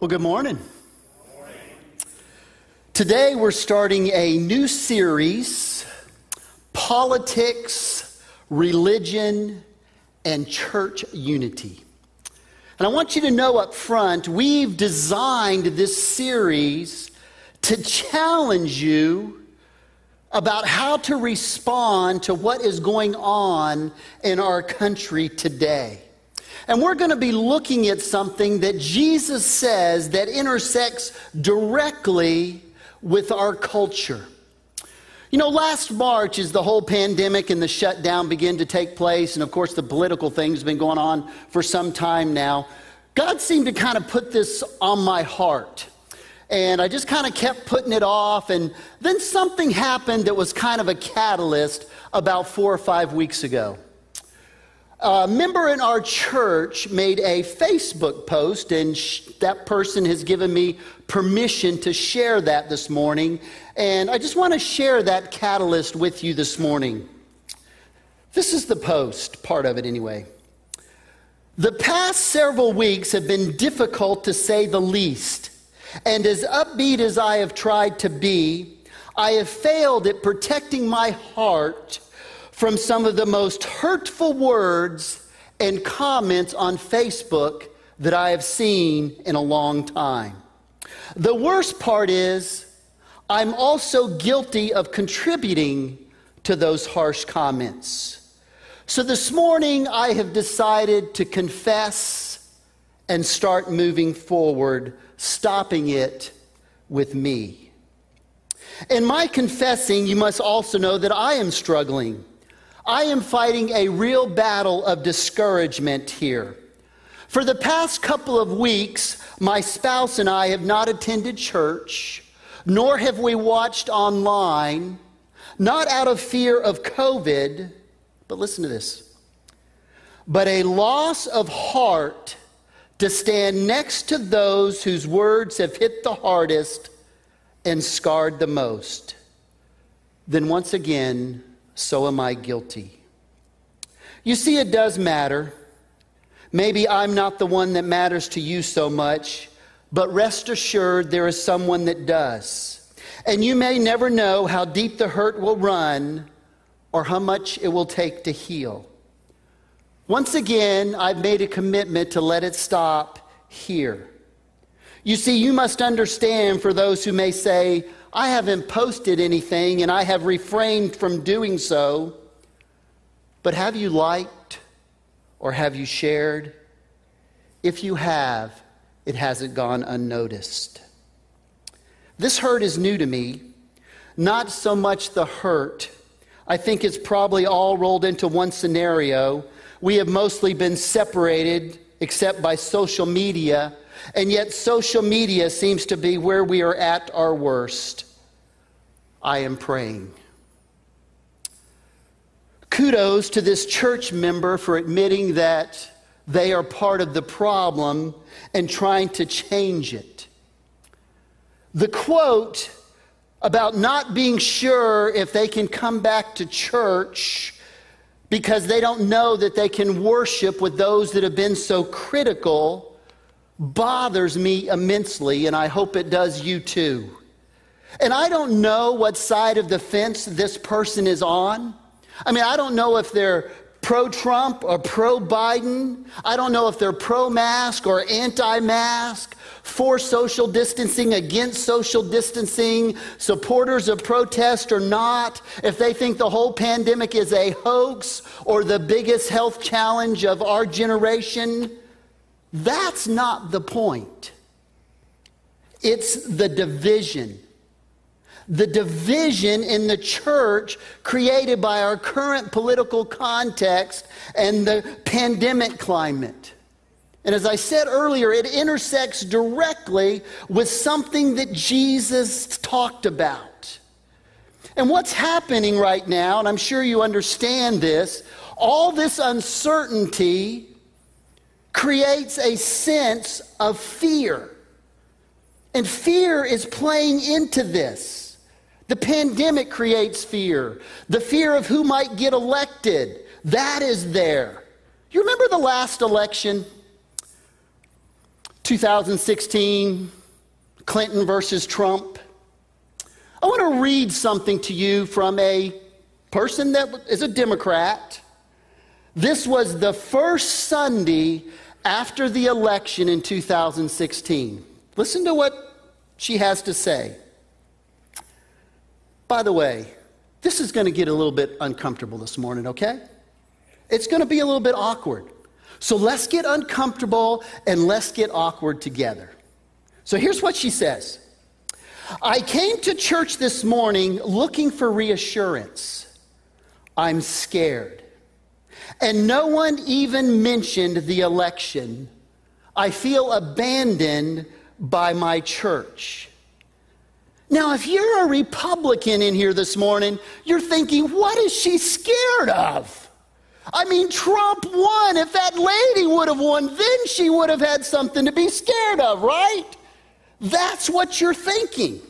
Well, good morning. Today we're starting a new series Politics, Religion, and Church Unity. And I want you to know up front, we've designed this series to challenge you about how to respond to what is going on in our country today. And we're going to be looking at something that Jesus says that intersects directly with our culture. You know, last March, as the whole pandemic and the shutdown began to take place, and of course the political thing's been going on for some time now, God seemed to kind of put this on my heart. And I just kind of kept putting it off. And then something happened that was kind of a catalyst about four or five weeks ago a member in our church made a Facebook post, and sh- that person has given me permission to share that this morning. And I just want to share that catalyst with you this morning. This is the post, part of it anyway. The past several weeks have been difficult to say the least. And as upbeat as I have tried to be, I have failed at protecting my heart from some of the most hurtful words and comments on Facebook that I have seen in a long time. The worst part is, I'm also guilty of contributing to those harsh comments. So this morning, I have decided to confess and start moving forward, stopping it with me. In my confessing, you must also know that I am struggling. I am fighting a real battle of discouragement here. For the past couple of weeks, my spouse and I have not attended church, nor have we watched online, not out of fear of COVID, but listen to this, but a loss of heart to stand next to those whose words have hit the hardest and scarred the most. Then once again, so am I guilty. You see, it does matter. Maybe I'm not the one that matters to you so much, but rest assured there is someone that does. And you may never know how deep the hurt will run or how much it will take to heal. Once again, I've made a commitment to let it stop here. You see, you must understand for those who may say, I haven't posted anything and I have refrained from doing so. But have you liked or have you shared? If you have, it hasn't gone unnoticed. This hurt is new to me, not so much the hurt. I think it's probably all rolled into one scenario. We have mostly been separated, except by social media, and yet social media seems to be where we are at our worst. I am praying. Kudos to this church member for admitting that they are part of the problem and trying to change it. The quote about not being sure if they can come back to church because they don't know that they can worship with those that have been so critical bothers me immensely, and I hope it does you too. And I don't know what side of the fence this person is on. I mean, I don't know if they're pro Trump or pro Biden. I don't know if they're pro mask or anti mask, for social distancing, against social distancing, supporters of protest or not, if they think the whole pandemic is a hoax or the biggest health challenge of our generation. That's not the point. It's the division the division in the church created by our current political context and the pandemic climate. And as I said earlier, it intersects directly with something that Jesus talked about. And what's happening right now, and I'm sure you understand this, all this uncertainty creates a sense of fear. And fear is playing into this. The pandemic creates fear. The fear of who might get elected, that is there. You remember the last election? 2016, Clinton versus Trump. I want to read something to you from a person that is a Democrat. This was the first Sunday after the election in 2016. Listen to what she has to say. By the way, this is going to get a little bit uncomfortable this morning, okay? It's going to be a little bit awkward. So let's get uncomfortable and let's get awkward together. So here's what she says I came to church this morning looking for reassurance. I'm scared. And no one even mentioned the election. I feel abandoned by my church. Now, if you're a Republican in here this morning, you're thinking, what is she scared of? I mean, Trump won. If that lady would have won, then she would have had something to be scared of, right? That's what you're thinking.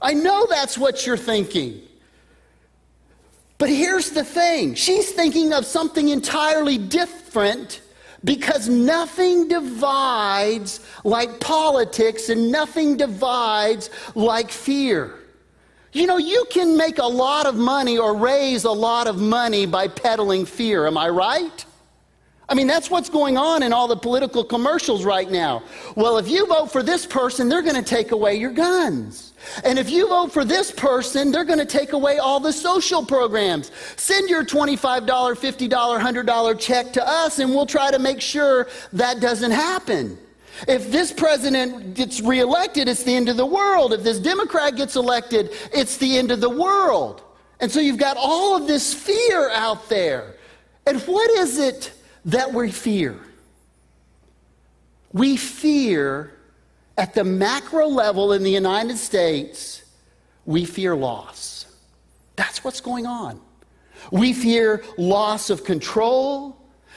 I know that's what you're thinking. But here's the thing she's thinking of something entirely different because nothing divides like politics and nothing divides like fear. You know, you can make a lot of money or raise a lot of money by peddling fear. Am I right? I mean, that's what's going on in all the political commercials right now. Well, if you vote for this person, they're going to take away your guns. And if you vote for this person, they're going to take away all the social programs. Send your $25, $50, $100 check to us, and we'll try to make sure that doesn't happen. If this president gets reelected, it's the end of the world. If this Democrat gets elected, it's the end of the world. And so you've got all of this fear out there. And what is it that we fear? We fear at the macro level in the United States, we fear loss. That's what's going on. We fear loss of control.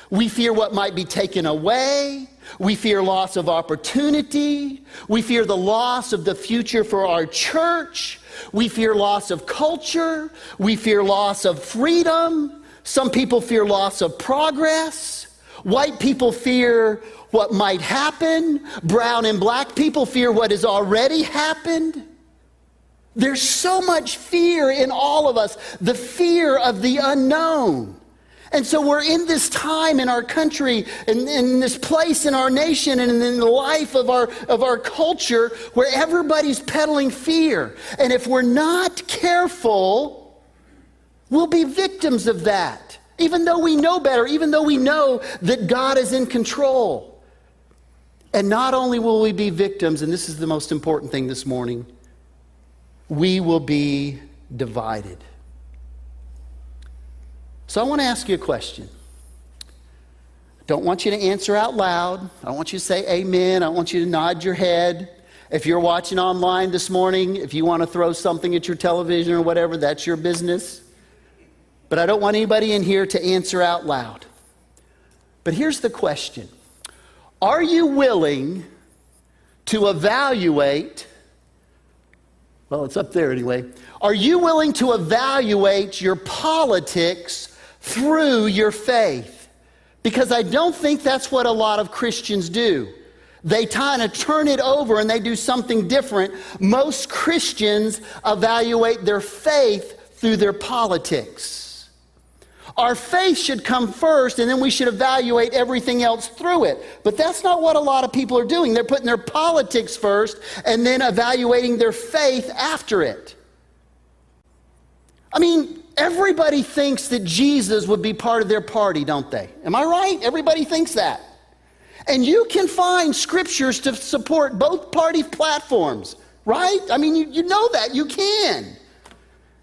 We fear what might be taken away. We fear loss of opportunity. We fear the loss of the future for our church. We fear loss of culture. We fear loss of freedom. Some people fear loss of progress. White people fear what might happen. Brown and black people fear what has already happened. There's so much fear in all of us the fear of the unknown. And so we're in this time in our country, and in, this place in our nation, and in the life of our, of our culture where everybody's peddling fear. And if we're not careful, we'll be victims of that, even though we know better, even though we know that God is in control. And not only will we be victims, and this is the most important thing this morning, we will be divided. So I want to ask you a question. I Don't want you to answer out loud. I don't want you to say amen. I want you to nod your head. If you're watching online this morning, if you want to throw something at your television or whatever, that's your business. But I don't want anybody in here to answer out loud. But here's the question Are you willing to evaluate? Well, it's up there anyway. Are you willing to evaluate your politics through your faith. Because I don't think that's what a lot of Christians do. They kind of turn it over and they do something different. Most Christians evaluate their faith through their politics. Our faith should come first and then we should evaluate everything else through it. But that's not what a lot of people are doing. They're putting their politics first and then evaluating their faith after it. I mean, Everybody thinks that Jesus would be part of their party, don't they? Am I right? Everybody thinks that. And you can find scriptures to support both party platforms, right? I mean, you, you know that. You can.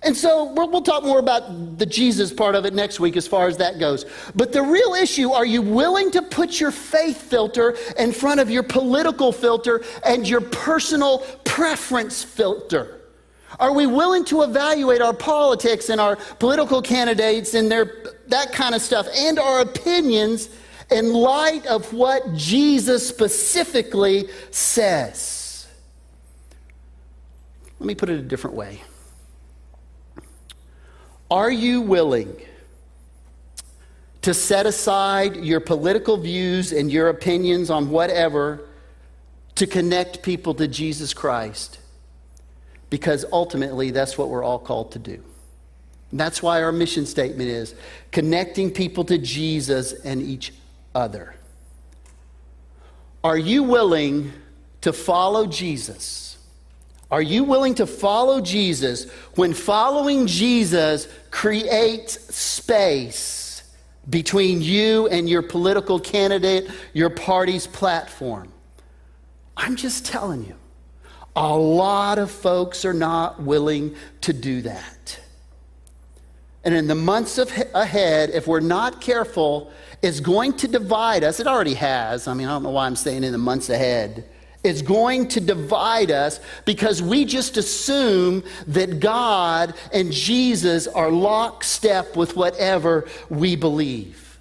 And so we'll, we'll, talk more about the Jesus part of it next week as far as that goes. But the real issue are you willing to put your faith filter in front of your political filter and your personal preference filter? Are we willing to evaluate our politics and our political candidates and their, that kind of stuff and our opinions in light of what Jesus specifically says? Let me put it a different way. Are you willing to set aside your political views and your opinions on whatever to connect people to Jesus Christ because ultimately that's what we're all called to do. And that's why our mission statement is connecting people to Jesus and each other. Are you willing to follow Jesus? Are you willing to follow Jesus when following Jesus creates space between you and your political candidate, your party's platform? I'm just telling you, a lot of folks are not willing to do that. And in the months of, ahead, if we're not careful, it's going to divide us. It already has. I mean, I don't know why I'm saying in the months ahead. It's going to divide us because we just assume that God and Jesus are lockstep with whatever we believe.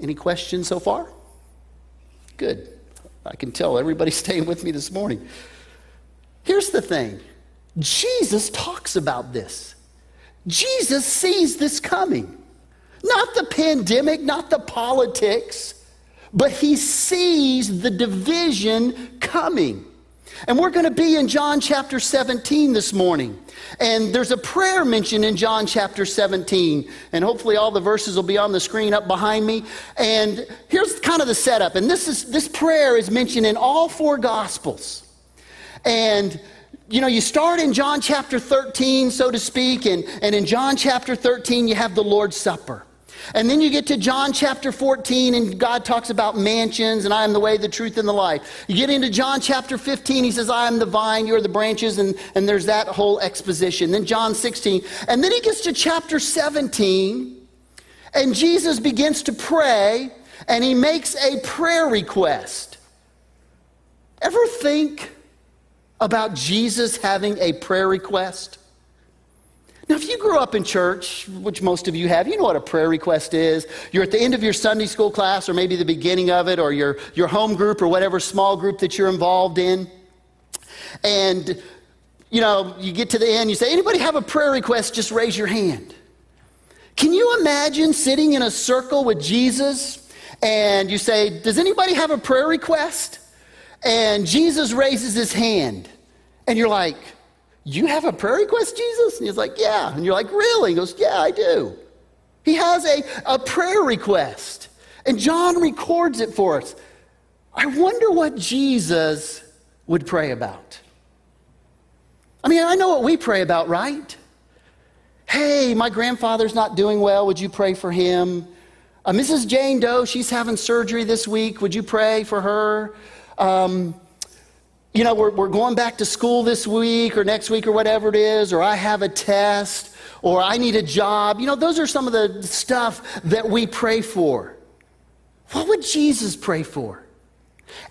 Any questions so far? Good. I can tell everybody's staying with me this morning. Here's the thing Jesus talks about this. Jesus sees this coming. Not the pandemic, not the politics, but he sees the division coming. And we're going to be in John chapter 17 this morning. And there's a prayer mentioned in John chapter 17. And hopefully all the verses will be on the screen up behind me. And here's kind of the setup. And this is this prayer is mentioned in all four gospels. And you know, you start in John chapter 13, so to speak, and, and in John chapter 13, you have the Lord's Supper. And then you get to John chapter 14, and God talks about mansions, and I am the way, the truth, and the life. You get into John chapter 15, he says, I am the vine, you're the branches, and, and there's that whole exposition. Then John 16. And then he gets to chapter 17, and Jesus begins to pray, and he makes a prayer request. Ever think about Jesus having a prayer request? Now, if you grew up in church, which most of you have, you know what a prayer request is. You're at the end of your Sunday school class, or maybe the beginning of it, or your, your home group, or whatever small group that you're involved in. And, you know, you get to the end, you say, anybody have a prayer request? Just raise your hand. Can you imagine sitting in a circle with Jesus and you say, Does anybody have a prayer request? And Jesus raises his hand. And you're like, You have a prayer request, Jesus? And he's like, Yeah. And you're like, Really? He goes, Yeah, I do. He has a, a prayer request. And John records it for us. I wonder what Jesus would pray about. I mean, I know what we pray about, right? Hey, my grandfather's not doing well. Would you pray for him? Uh, Mrs. Jane Doe, she's having surgery this week. Would you pray for her? Um, you know, we're, we're going back to school this week or next week or whatever it is, or I have a test, or I need a job. You know, those are some of the stuff that we pray for. What would Jesus pray for?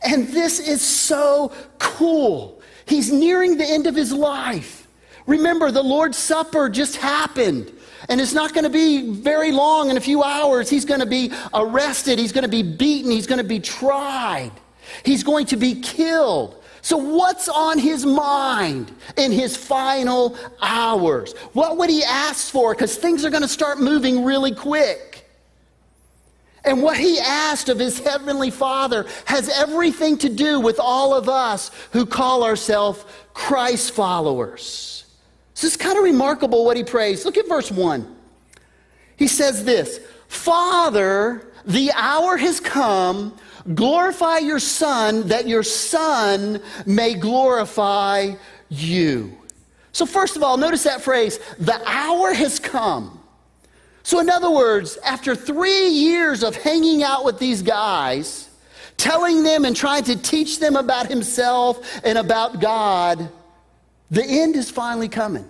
And this is so cool. He's nearing the end of his life. Remember, the Lord's Supper just happened. And it's not going to be very long, in a few hours. He's going to be arrested, he's going to be beaten, he's going to be tried, he's going to be killed. So, what's on his mind in his final hours? What would he ask for? Because things are going to start moving really quick. And what he asked of his heavenly father has everything to do with all of us who call ourselves Christ followers. So it's kind of remarkable what he prays. Look at verse 1. He says this Father, the hour has come Glorify your Son, that your Son may glorify you. So, first of all, notice that phrase, the hour has come. So, in other words, after three years of hanging out with these guys, telling them and trying to teach them about himself and about God, the end is finally coming.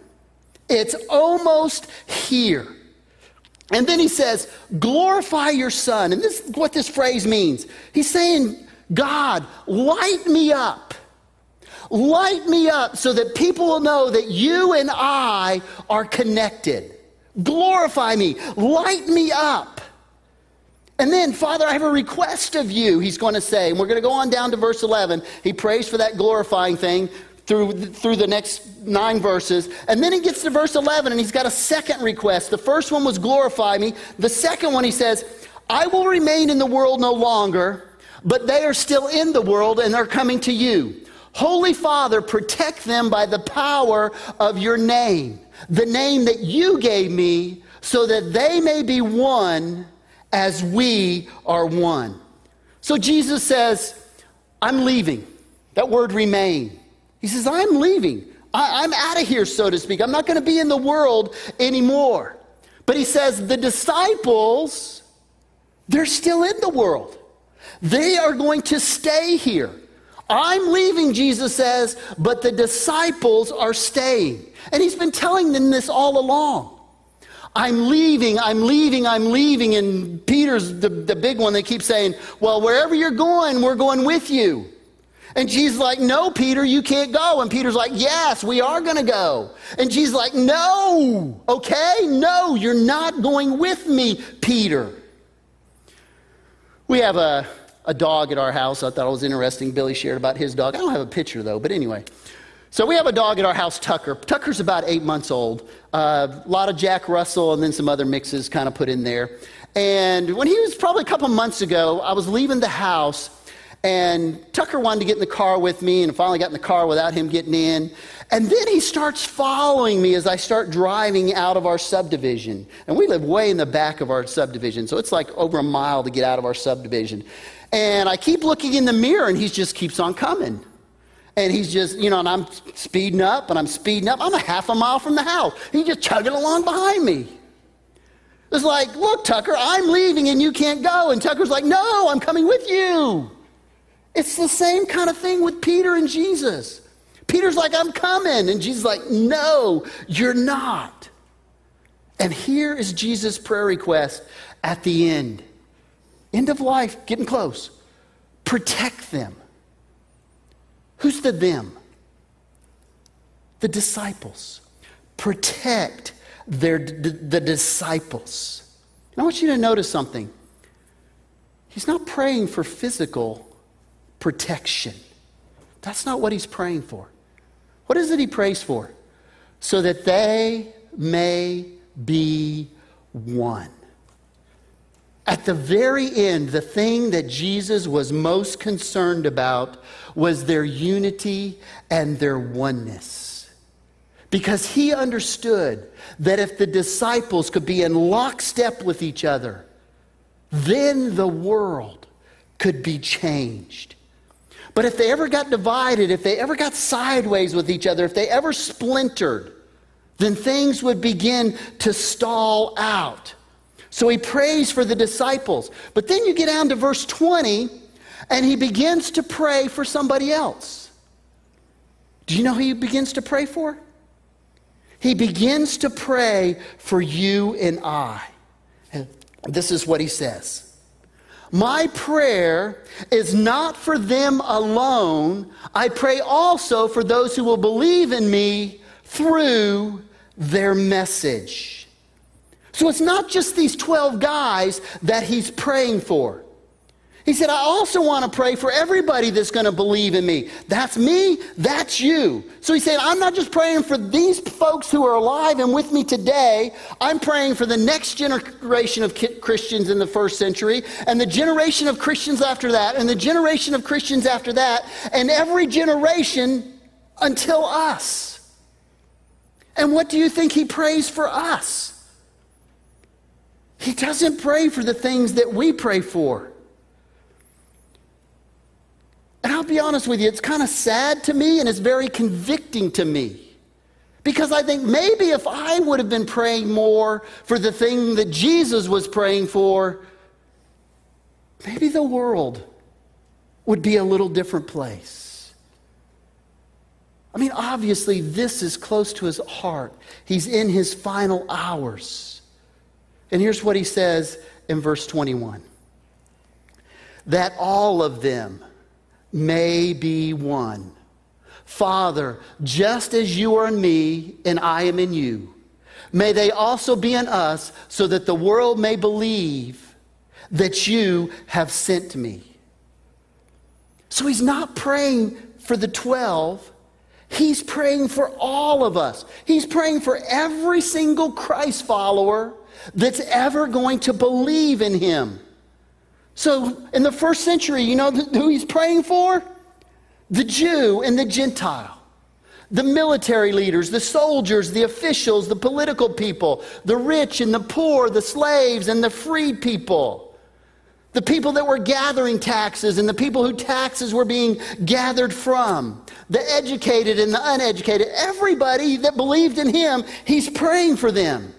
It's almost here. And then he says, glorify your son. And this is what this phrase means. He's saying, God, light me up. Light me up so that people will know that you and I are connected. Glorify me. Light me up. And then, Father, I have a request of you, he's going to say. And we're going to go on down to verse 11. He prays for that glorifying thing through, through the next nine verses. And then he gets to verse 11 and he's got a second request. The first one was glorify me. The second one he says, I will remain in the world no longer, but they are still in the world and are coming to you. Holy Father, protect them by the power of your name, the name that you gave me, so that they may be one as we are one. So Jesus says, I'm leaving. That word remain. He says, I'm leaving. I, am out of here, so to speak. I'm not going to be in the world anymore. But he says, the disciples, they're still in the world. They are going to stay here. I'm leaving, Jesus says, but the disciples are staying. And he's been telling them this all along. I'm leaving, I'm leaving, I'm leaving. And Peter's the, the big one that keeps saying, Well, wherever you're going, we're going with you. And Jesus like, No, Peter, you can't go. And Peter's like, Yes, we are going to go. And Jesus like, No, okay, no, you're not going with me, Peter. We have a a dog at our house. I thought it was interesting. Billy shared about his dog. I don't have a picture though, but anyway. So we have a dog at our house, Tucker. Tucker's about eight months old. Uh, a lot of Jack Russell and then some other mixes kind of put in there. And when he was probably a couple months ago, I was leaving the house and Tucker wanted to get in the car with me and finally got in the car without him getting in. And then he starts following me as I start driving out of our subdivision. And we live way in the back of our subdivision, so it's like over a mile to get out of our subdivision. And I keep looking in the mirror, and he just keeps on coming. And he's just, you know, and I'm speeding up and I'm speeding up. I'm a half a mile from the house. He's just chugging along behind me. It's like, look, Tucker, I'm leaving and you can't go. And Tucker's like, no, I'm coming with you. It's the same kind of thing with Peter and Jesus. Peter's like, I'm coming. And Jesus' like, no, you're not. And here is Jesus' prayer request at the end. End of life, getting close. Protect them. Who's the them? The disciples. Protect their, the disciples. And I want you to notice something. He's not praying for physical protection. That's not what he's praying for. What is it he prays for? So that they may be one. At the very end, the thing that Jesus was most concerned about was their unity and their oneness. Because he understood that if the disciples could be in lockstep with each other, then the world could be changed. But if they ever got divided, if they ever got sideways with each other, if they ever splintered, then things would begin to stall out. So he prays for the disciples. But then you get down to verse 20, and he begins to pray for somebody else. Do you know who he begins to pray for? He begins to pray for you and I. And this is what he says My prayer is not for them alone, I pray also for those who will believe in me through their message. So it's not just these 12 guys that he's praying for. He said, I also want to pray for everybody that's going to believe in me. That's me, that's you. So he said, I'm not just praying for these folks who are alive and with me today. I'm praying for the next generation of Christians in the first century, and the generation of Christians after that, and the generation of Christians after that, and every generation until us. And what do you think he prays for us? He doesn't pray for the things that we pray for. And I'll be honest with you, it's kind of sad to me and it's very convicting to me. Because I think maybe if I would have been praying more for the thing that Jesus was praying for, maybe the world would be a little different place. I mean, obviously, this is close to his heart. He's in his final hours. And here's what he says in verse 21 that all of them may be one. Father, just as you are in me and I am in you, may they also be in us so that the world may believe that you have sent me. So he's not praying for the 12. He's praying for all of us. He's praying for every single Christ follower that's ever going to believe in him. So, in the first century, you know who he's praying for? The Jew and the Gentile. The military leaders, the soldiers, the officials, the political people, the rich and the poor, the slaves and the freed people. The people that were gathering taxes and the people who taxes were being gathered from. The educated and the uneducated. Everybody that believed in him, he's praying for them.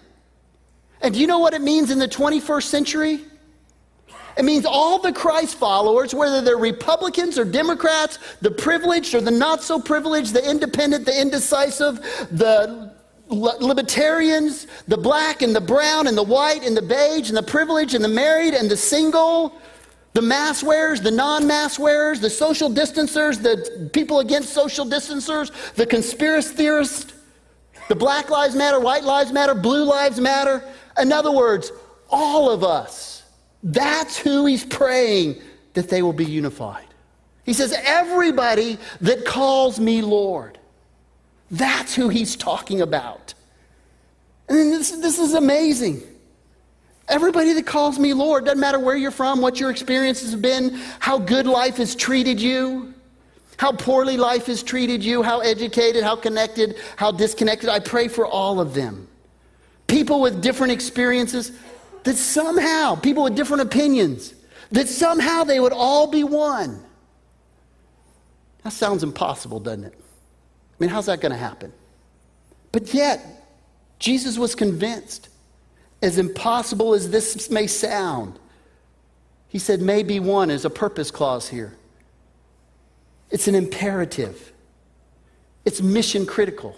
And do you know what it means in the 21st century? It means all the Christ followers, whether they're Republicans or Democrats, the privileged or the not so privileged, the independent, the indecisive, the libertarians, the black and the brown and the white and the beige and the privileged and the married and the single, the mask wearers, the non mask wearers, the social distancers, the people against social distancers, the conspiracy theorists, the Black Lives Matter, White Lives Matter, Blue Lives Matter. In other words, all of us. That's who he's praying that they will be unified. He says, Everybody that calls me Lord. That's who he's talking about. And this, this is amazing. Everybody that calls me Lord, doesn't matter where you're from, what your experiences have been, how good life has treated you, how poorly life has treated you, how educated, how connected, how disconnected. I pray for all of them. People with different experiences, that somehow, people with different opinions, that somehow they would all be one. That sounds impossible, doesn't it? I mean, how's that going to happen? But yet, Jesus was convinced, as impossible as this may sound, he said, maybe one is a purpose clause here. It's an imperative, it's mission critical.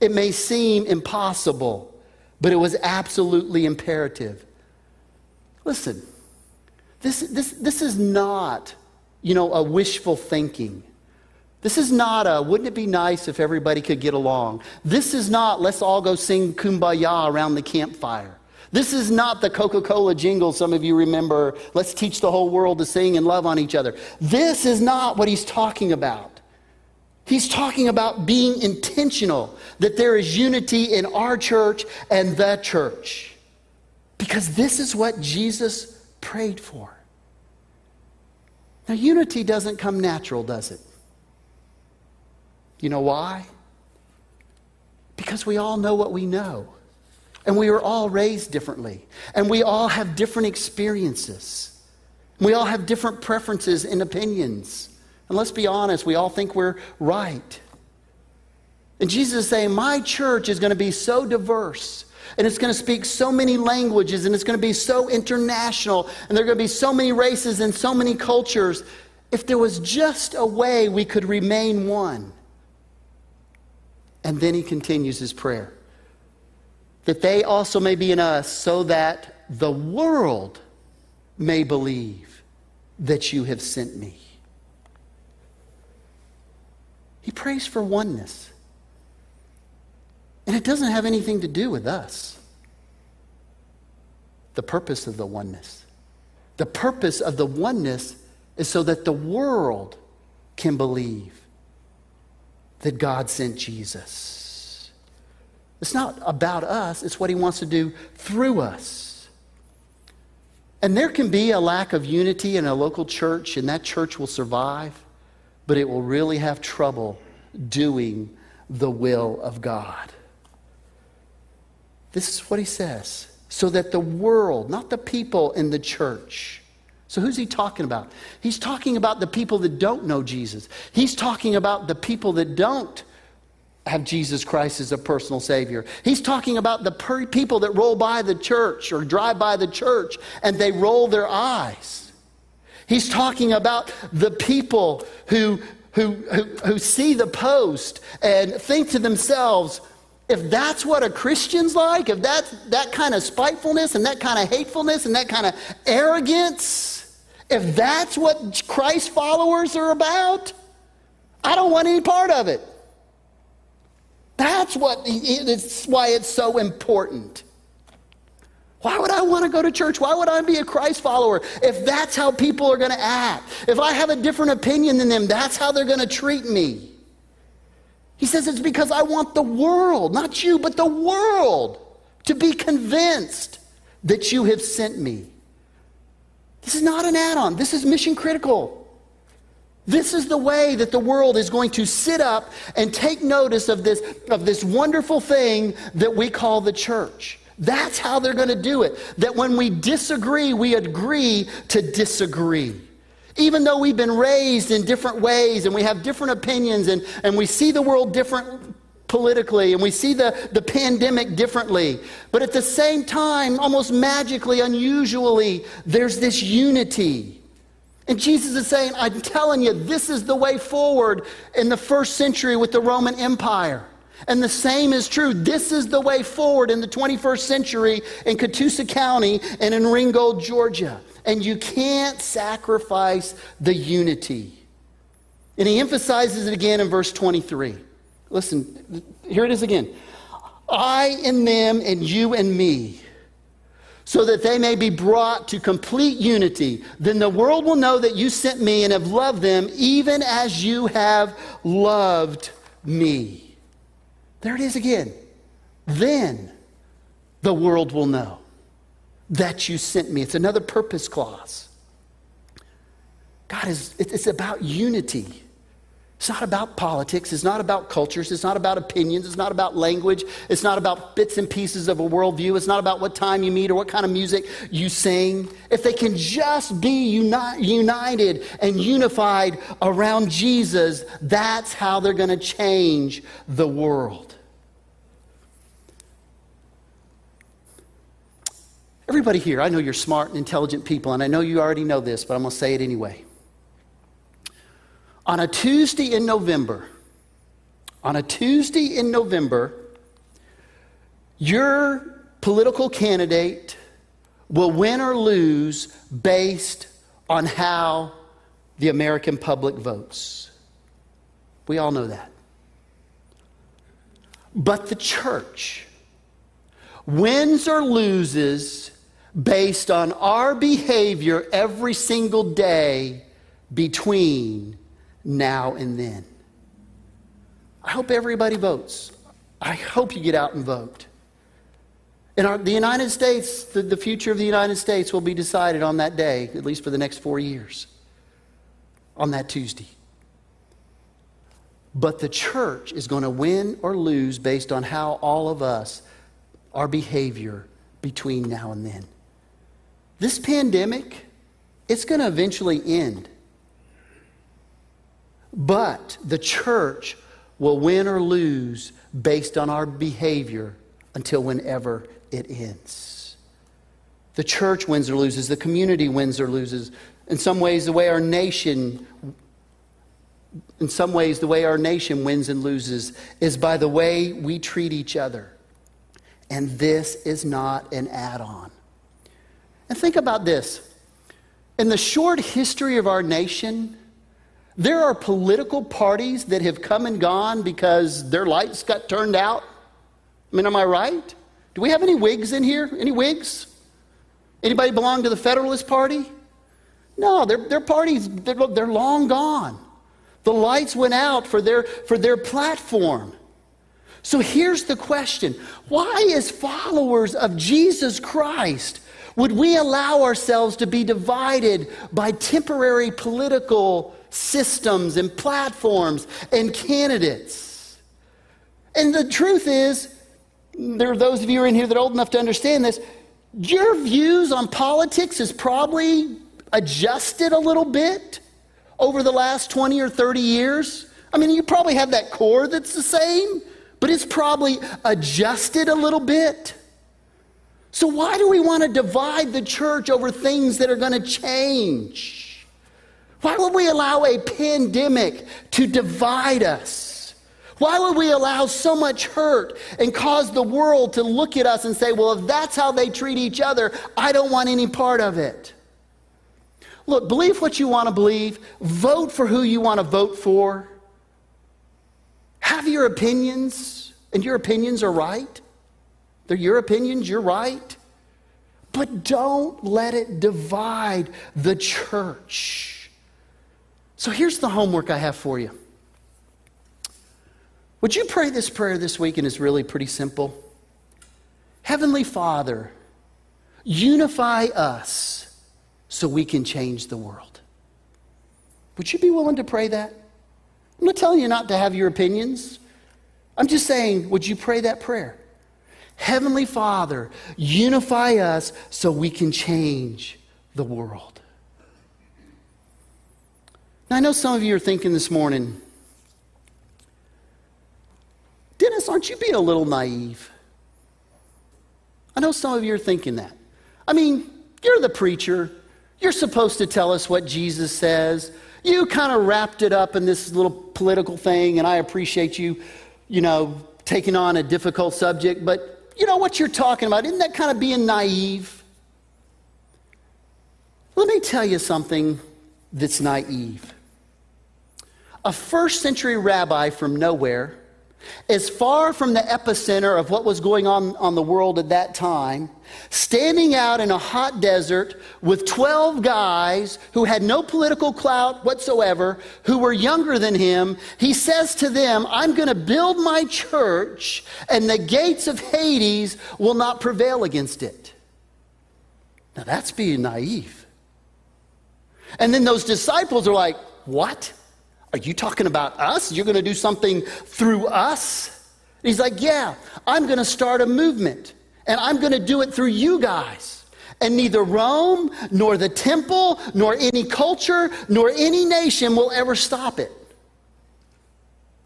It may seem impossible, but it was absolutely imperative. Listen, this, this, this is not, you know, a wishful thinking. This is not a, wouldn't it be nice if everybody could get along? This is not, let's all go sing kumbaya around the campfire. This is not the Coca Cola jingle some of you remember, let's teach the whole world to sing and love on each other. This is not what he's talking about. He's talking about being intentional, that there is unity in our church and the church. Because this is what Jesus prayed for. Now, unity doesn't come natural, does it? You know why? Because we all know what we know. And we are all raised differently. And we all have different experiences. We all have different preferences and opinions. And let's be honest, we all think we're right. And Jesus is saying, My church is going to be so diverse. And it's going to speak so many languages. And it's going to be so international. And there are going to be so many races and so many cultures. If there was just a way we could remain one, and then he continues his prayer that they also may be in us, so that the world may believe that you have sent me. He prays for oneness. And it doesn't have anything to do with us. The purpose of the oneness. The purpose of the oneness is so that the world can believe that God sent Jesus. It's not about us, it's what He wants to do through us. And there can be a lack of unity in a local church, and that church will survive, but it will really have trouble doing the will of God. This is what He says so that the world, not the people in the church, so, who's he talking about? He's talking about the people that don't know Jesus. He's talking about the people that don't have Jesus Christ as a personal Savior. He's talking about the per- people that roll by the church or drive by the church and they roll their eyes. He's talking about the people who, who, who, who see the post and think to themselves, if that's what a Christian's like, if that's that kind of spitefulness and that kind of hatefulness and that kind of arrogance, if that's what Christ followers are about, I don't want any part of it. That's what it's why it's so important. Why would I want to go to church? Why would I be a Christ follower if that's how people are going to act? If I have a different opinion than them, that's how they're going to treat me. He says it's because I want the world, not you, but the world, to be convinced that you have sent me. This is not an add on, this is mission critical. This is the way that the world is going to sit up and take notice of this, of this wonderful thing that we call the church. That's how they're going to do it. That when we disagree, we agree to disagree. Even though we've been raised in different ways and we have different opinions and, and we see the world different politically and we see the, the pandemic differently. But at the same time, almost magically, unusually, there's this unity. And Jesus is saying, I'm telling you, this is the way forward in the first century with the Roman Empire. And the same is true. This is the way forward in the 21st century in Catoosa County and in Ringgold, Georgia. And you can't sacrifice the unity. And he emphasizes it again in verse 23. Listen, here it is again. I in them and you and me so that they may be brought to complete unity. Then the world will know that you sent me and have loved them even as you have loved me. There it is again. Then the world will know that you sent me. It's another purpose clause. God is, it's about unity. It's not about politics. It's not about cultures. It's not about opinions. It's not about language. It's not about bits and pieces of a worldview. It's not about what time you meet or what kind of music you sing. If they can just be uni- united and unified around Jesus, that's how they're going to change the world. Everybody here, I know you're smart and intelligent people, and I know you already know this, but I'm going to say it anyway. On a Tuesday in November, on a Tuesday in November, your political candidate will win or lose based on how the American public votes. We all know that. But the church wins or loses based on our behavior every single day between now and then. I hope everybody votes. I hope you get out and vote. In our, the United States, the, the future of the United States will be decided on that day, at least for the next four years, on that Tuesday. But the church is going to win or lose based on how all of us, our behavior between now and then. This pandemic, it's going to eventually end. But the church will win or lose based on our behavior until whenever it ends. The church wins or loses, the community wins or loses. In some ways, the way our nation in some ways, the way our nation wins and loses is by the way we treat each other. And this is not an add on. And think about this in the short history of our nation, there are political parties that have come and gone because their lights got turned out. I mean, am I right? Do we have any Whigs in here? Any Whigs? Anybody belong to the Federalist Party? No, their, their parties, they're, they're long gone. The lights went out for their, for their platform. So here's the question Why, as followers of Jesus Christ, would we allow ourselves to be divided by temporary political systems and platforms and candidates. And the truth is, there are those of you in here that are old enough to understand this. Your views on politics has probably adjusted a little bit over the last 20 or 30 years. I mean, you probably have that core that's the same, but it's probably adjusted a little bit. So, why do we want to divide the church over things that are going to change? Why would we allow a pandemic to divide us? Why would we allow so much hurt and cause the world to look at us and say, well, if that's how they treat each other, I don't want any part of it? Look, believe what you want to believe, vote for who you want to vote for, have your opinions, and your opinions are right. They're your opinions, you're right. But don't let it divide the church. So here's the homework I have for you. Would you pray this prayer this week? And it's really pretty simple. Heavenly Father, unify us so we can change the world. Would you be willing to pray that? I'm not telling you not to have your opinions. I'm just saying, would you pray that prayer? Heavenly Father, unify us so we can change the world. Now, I know some of you are thinking this morning, Dennis, aren't you being a little naive? I know some of you are thinking that. I mean, you're the preacher. You're supposed to tell us what Jesus says. You kind of wrapped it up in this little political thing, and I appreciate you, you know, taking on a difficult subject, but you know what you're talking about. Isn't that kind of being naive? Let me tell you something that's naive. A first century rabbi from nowhere as far from the epicenter of what was going on on the world at that time, standing out in a hot desert with 12 guys who had no political clout whatsoever, who were younger than him, he says to them, I'm going to build my church, and the gates of Hades will not prevail against it. Now that's being naive. And then those disciples are like, What? Are you talking about us? You're going to do something through us? he's like, Yeah, I'm going to start a movement, and I'm going to do it through you guys. And neither Rome, nor the temple, nor any culture, nor any nation will ever stop it.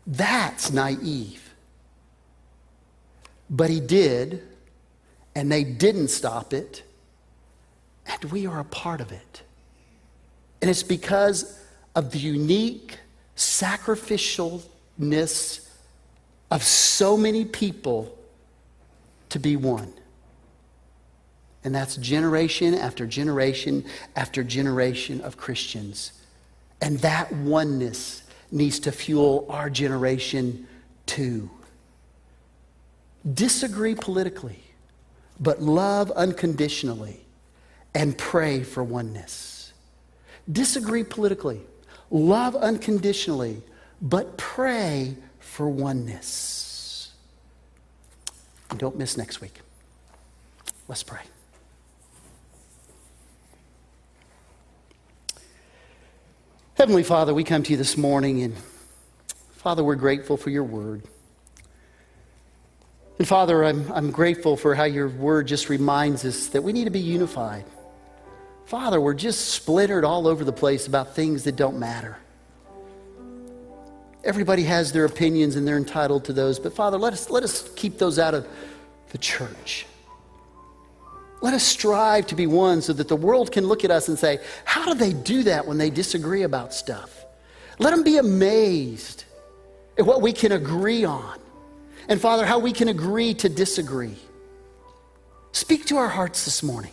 That's naive. But he did, and they didn't stop it, and we are a part of it. And it's because of the unique sacrificialness of so many people to be one. And that's generation after generation after generation of Christians. And that oneness needs to fuel our generation too. Disagree politically, but love unconditionally and pray for oneness. Disagree politically, love unconditionally, but pray for oneness. And don't miss next week. Let's pray. Heavenly Father, we come to you this morning, and Father, we're grateful for your word. And Father, I'm, I'm grateful for how your word just reminds us that we need to be unified. Father, we're just splintered all over the place about things that don't matter. Everybody has their opinions and they're entitled to those, but Father, let us, let us keep those out of the church. Let us strive to be one so that the world can look at us and say, How do they do that when they disagree about stuff? Let them be amazed at what we can agree on. And Father, how we can agree to disagree. Speak to our hearts this morning.